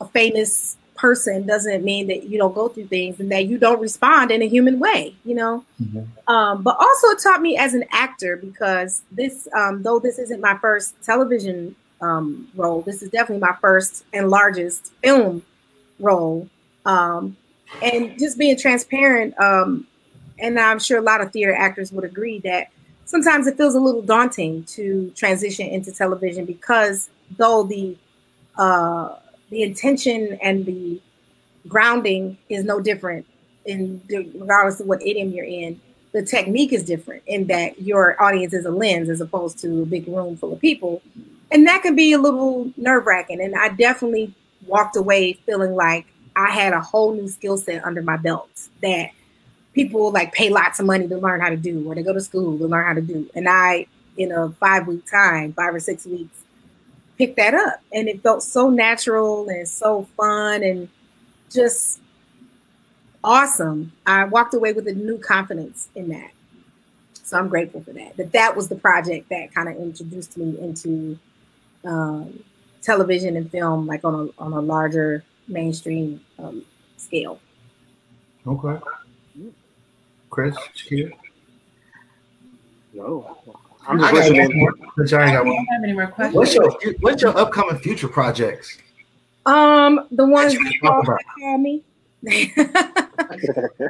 a famous person doesn't mean that you don't go through things and that you don't respond in a human way, you know. Mm-hmm. Um, but also it taught me as an actor because this, um, though this isn't my first television um, role, this is definitely my first and largest film role. Um, and just being transparent, um, and I'm sure a lot of theater actors would agree that sometimes it feels a little daunting to transition into television because though the uh, the intention and the grounding is no different in regardless of what idiom you're in. the technique is different in that your audience is a lens as opposed to a big room full of people. And that can be a little nerve wracking. And I definitely walked away feeling like I had a whole new skill set under my belt that people like pay lots of money to learn how to do, or they go to school to learn how to do. And I, in a five week time, five or six weeks, picked that up. And it felt so natural and so fun and just awesome. I walked away with a new confidence in that. So I'm grateful for that. That that was the project that kind of introduced me into um, television and film, like on a on a larger mainstream um, scale. Okay. Chris, here. No. I'm just listening. I don't have any more questions. What's your what's your upcoming future projects? Um, the ones that call me. [LAUGHS] um,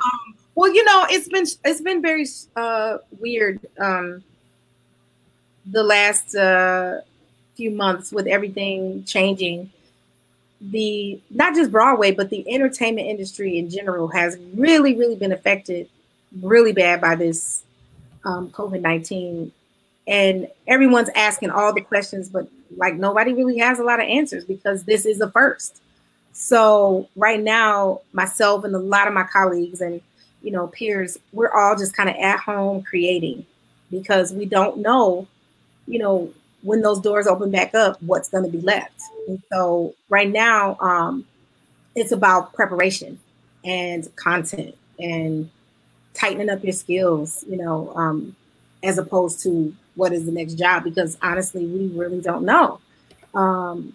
well, you know, it's been it's been very uh, weird um, the last uh, few months with everything changing. The not just Broadway, but the entertainment industry in general has really, really been affected really bad by this um, COVID nineteen, and everyone's asking all the questions, but like nobody really has a lot of answers because this is a first. So right now, myself and a lot of my colleagues and you know peers, we're all just kind of at home creating because we don't know, you know, when those doors open back up, what's going to be left. And so right now, um, it's about preparation and content and tightening up your skills, you know, um, as opposed to what is the next job because honestly, we really don't know. Um,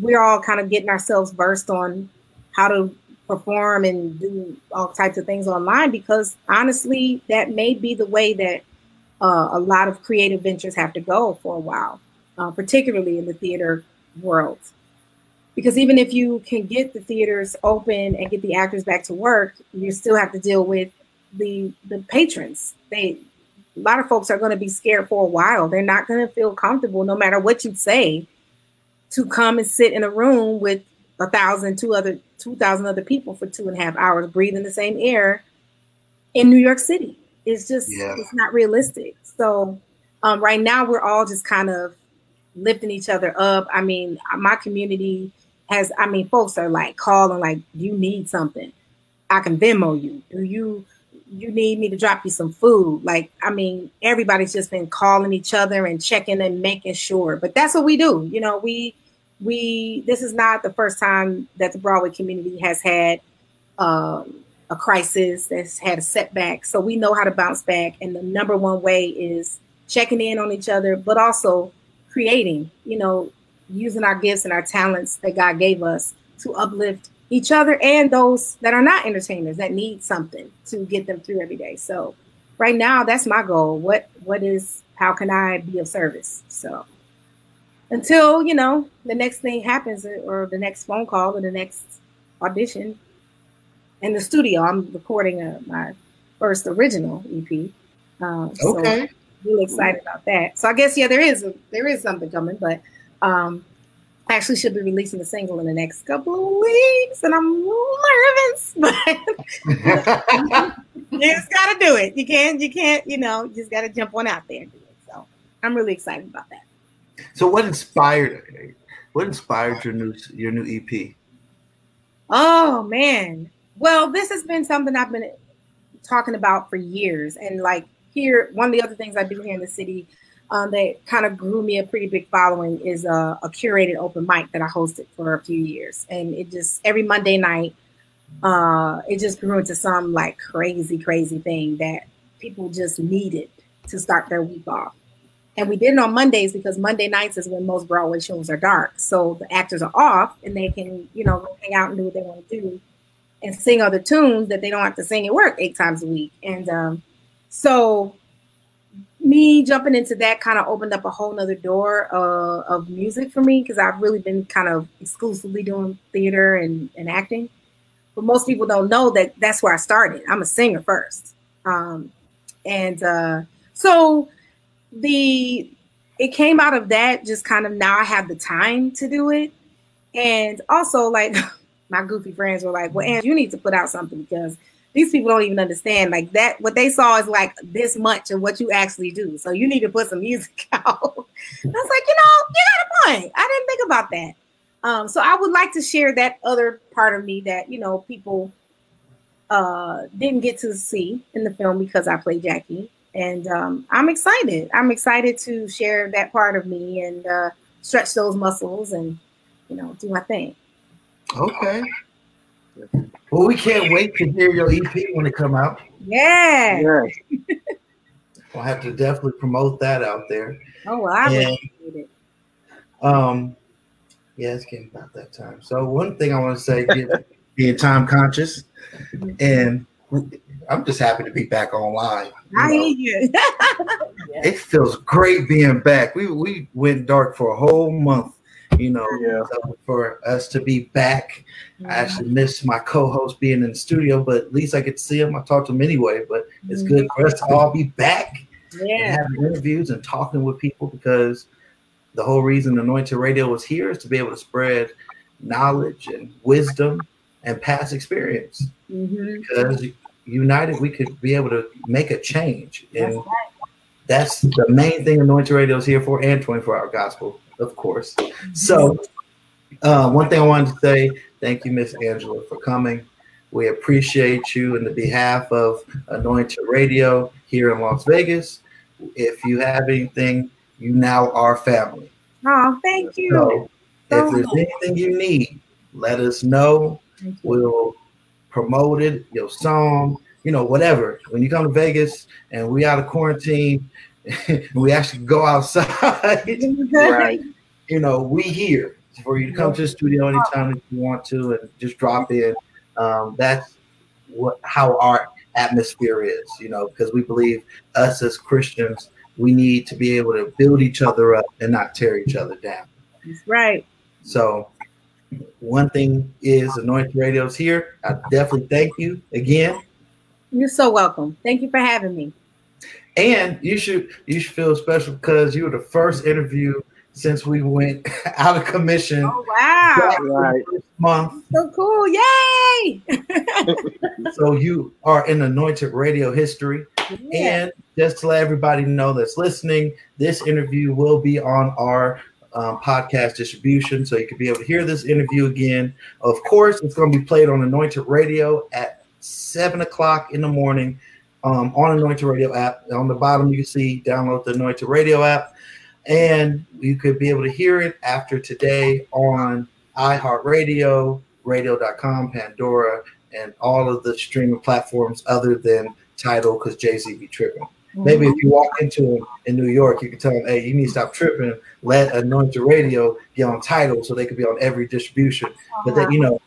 we're all kind of getting ourselves versed on how to perform and do all types of things online because honestly, that may be the way that uh, a lot of creative ventures have to go for a while, uh, particularly in the theater world. Because even if you can get the theaters open and get the actors back to work, you still have to deal with the the patrons. They a lot of folks are going to be scared for a while. They're not going to feel comfortable no matter what you say to come and sit in a room with a thousand, two other, two thousand other people for two and a half hours, breathing the same air in New York City. It's just, yeah. it's not realistic. So um, right now, we're all just kind of lifting each other up. I mean, my community has, I mean, folks are like calling, like, you need something. I can Venmo you. Do you? You need me to drop you some food. Like, I mean, everybody's just been calling each other and checking and making sure. But that's what we do. You know, we we this is not the first time that the Broadway community has had um, a crisis, that's had a setback. So we know how to bounce back. And the number one way is checking in on each other, but also creating, you know, using our gifts and our talents that God gave us to uplift each other and those that are not entertainers that need something to get them through every day. So right now that's my goal. What what is how can I be of service? So until you know the next thing happens or the next phone call or the next audition in the studio, I'm recording a, my first original EP. Uh, okay. So really excited about that. So I guess yeah, there is a, there is something coming, but um, I actually should be releasing a single in the next couple of weeks, and I'm nervous, [LAUGHS] but [LAUGHS] you just gotta do it. You can't, you can't, you know, you just gotta jump on out there and do it. So I'm really excited about that. So what inspired what inspired your new your new EP? Oh man. Well, this has been something I've been talking about for years. And like here, one of the other things I do here in the city um, that kind of grew me a pretty big following is a, a, curated open mic that I hosted for a few years, and it just every Monday night, uh, it just grew into some like crazy, crazy thing that people just needed to start their week off. And we did it on Mondays because Monday nights is when most Broadway shows are dark, so the actors are off and they can, you know, hang out and do what they want to do, and sing other tunes that they don't have to sing at work eight times a week. And um, so me jumping into that kind of opened up a whole nother door uh, of music for me because I've really been kind of exclusively doing theater and, and acting. But most people don't know that that's where I started. I'm a singer first. Um, and uh, so the it came out of that just kind of now I have the time to do it. And also like [LAUGHS] my goofy friends were like, well, and you need to put out something because these people don't even understand like that. What they saw is like this much of what you actually do. So you need to put some music [LAUGHS] out. I was like, you know, you got a point. I didn't think about that. Um, so I would like to share that other part of me that you know people uh, didn't get to see in the film because I played Jacky, and um, I'm excited. I'm excited to share that part of me and uh, stretch those muscles and you know do my thing. Okay. Well, we can't wait to hear your EP when it come out. Yeah. Yes. [LAUGHS] We'll have to definitely promote that out there. Oh, well, I Yeah. appreciate it. Um, yeah, it's getting about that time. So one thing I want to say, [LAUGHS] being time conscious, and I'm just happy to be back online. you I know. hear you. [LAUGHS] it feels great being back. We we went dark for a whole month, you know. Yeah. So for us to be back, I actually missed my co-host being in the studio, but at least I get to see him. I talked to him anyway, but it's good for us to all be back and yeah. having interviews and talking with people because the whole reason Anointed Radio was here is to be able to spread knowledge and wisdom and past experience. Mhm. Because united, we could be able to make a change, That's and that's the main thing Anointed Radio is here for, and 24 Hour Gospel, of course. So, uh, one thing I wanted to say, thank you, Miss Angela, for coming. We appreciate you in the behalf of Anointed Radio here in Las Vegas. If you have anything, you now are family. Oh, thank you. So, if there's anything you need, let us know. We'll promote it, your song, you know, whatever. When you come to Vegas and we out of quarantine, we actually go outside. [LAUGHS] Right. you know, we here for you to come to the studio anytime that you want to and just drop in. Um, that's what how our atmosphere is, you know, because we believe us as Christians, we need to be able to build each other up and not tear each other down. That's right. So one thing is Anointed Radio's here. I definitely thank you again. You're so welcome. Thank you for having me. And you should you should feel special because you were the first interview since we went [LAUGHS] out of commission Oh wow. Right. month. So cool. Yay. [LAUGHS] [LAUGHS] So you are in anointed radio history. Yeah. And just to let everybody know that's listening, this interview will be on our um, podcast distribution. So you can be able to hear this interview again. Of course, it's going to be played on Anointed Radio at seven o'clock in the morning um, on Anointed Radio app. On the bottom, you can see download the Anointed Radio app. And you could be able to hear it after today on iHeartRadio, radio.com, Pandora, and all of the streaming platforms other than Tidal because Jay Z be tripping. Maybe if you walk into him in New York, you can tell him, hey, you need to stop tripping. Let Anointed Radio be on Tidal so they could be on every distribution. But then, you know,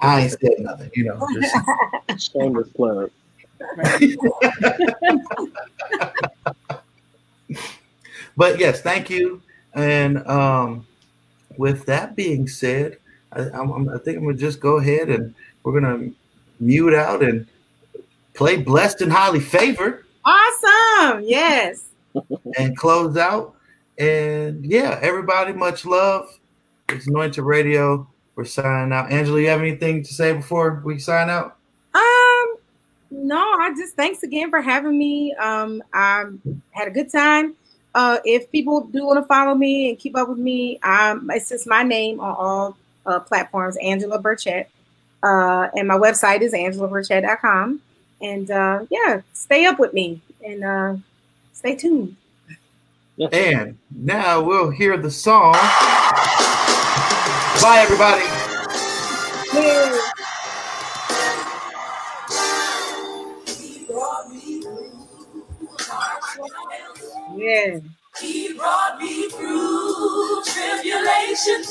I ain't said nothing, you know. Just, [LAUGHS] Shameless plug. [LAUGHS] but yes, thank you. And um, with that being said, I, I'm, I'm- think I'm gonna just go ahead and we're gonna mute out and play "Blessed and Highly Favored" Awesome. Yes. [LAUGHS] and close out. And yeah, everybody, much love. It's Anointed Radio. We're signing out. Angela, you have anything to say before we sign out? No, I just thanks again for having me. Um, I had a good time. Uh, if people do want to follow me and keep up with me, um, it's just my name on all uh, platforms, Angela Birchett. Uh, and my website is angelabirchett.com. And uh, yeah, stay up with me and uh, stay tuned. And now we'll hear the song. Bye, everybody. Yeah. He brought me through tribulations.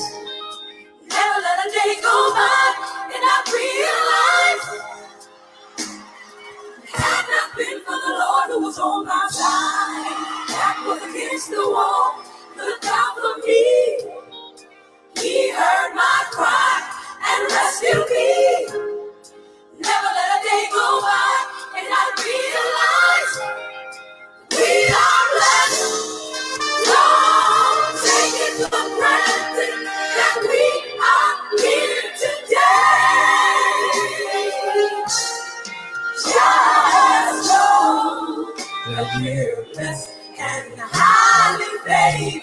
Never let a day go by and I realized had not been for the Lord who was on my side, back was against the wall, looked out for me. He heard my cry and rescued me. Never let a day go by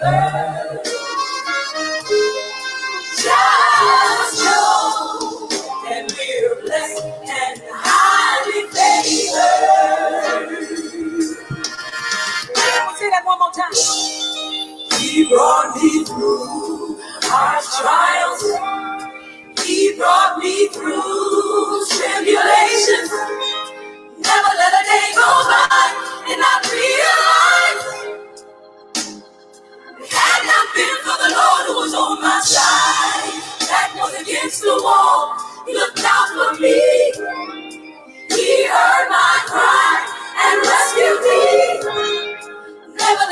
Blessed and highly favored. Say that one more time. He brought me through our trials. He brought me through tribulations. Never let a day go by and I realize had not been for the Lord who was on my side, that was against the wall. He looked out for me. He heard my cry and rescued me. Never.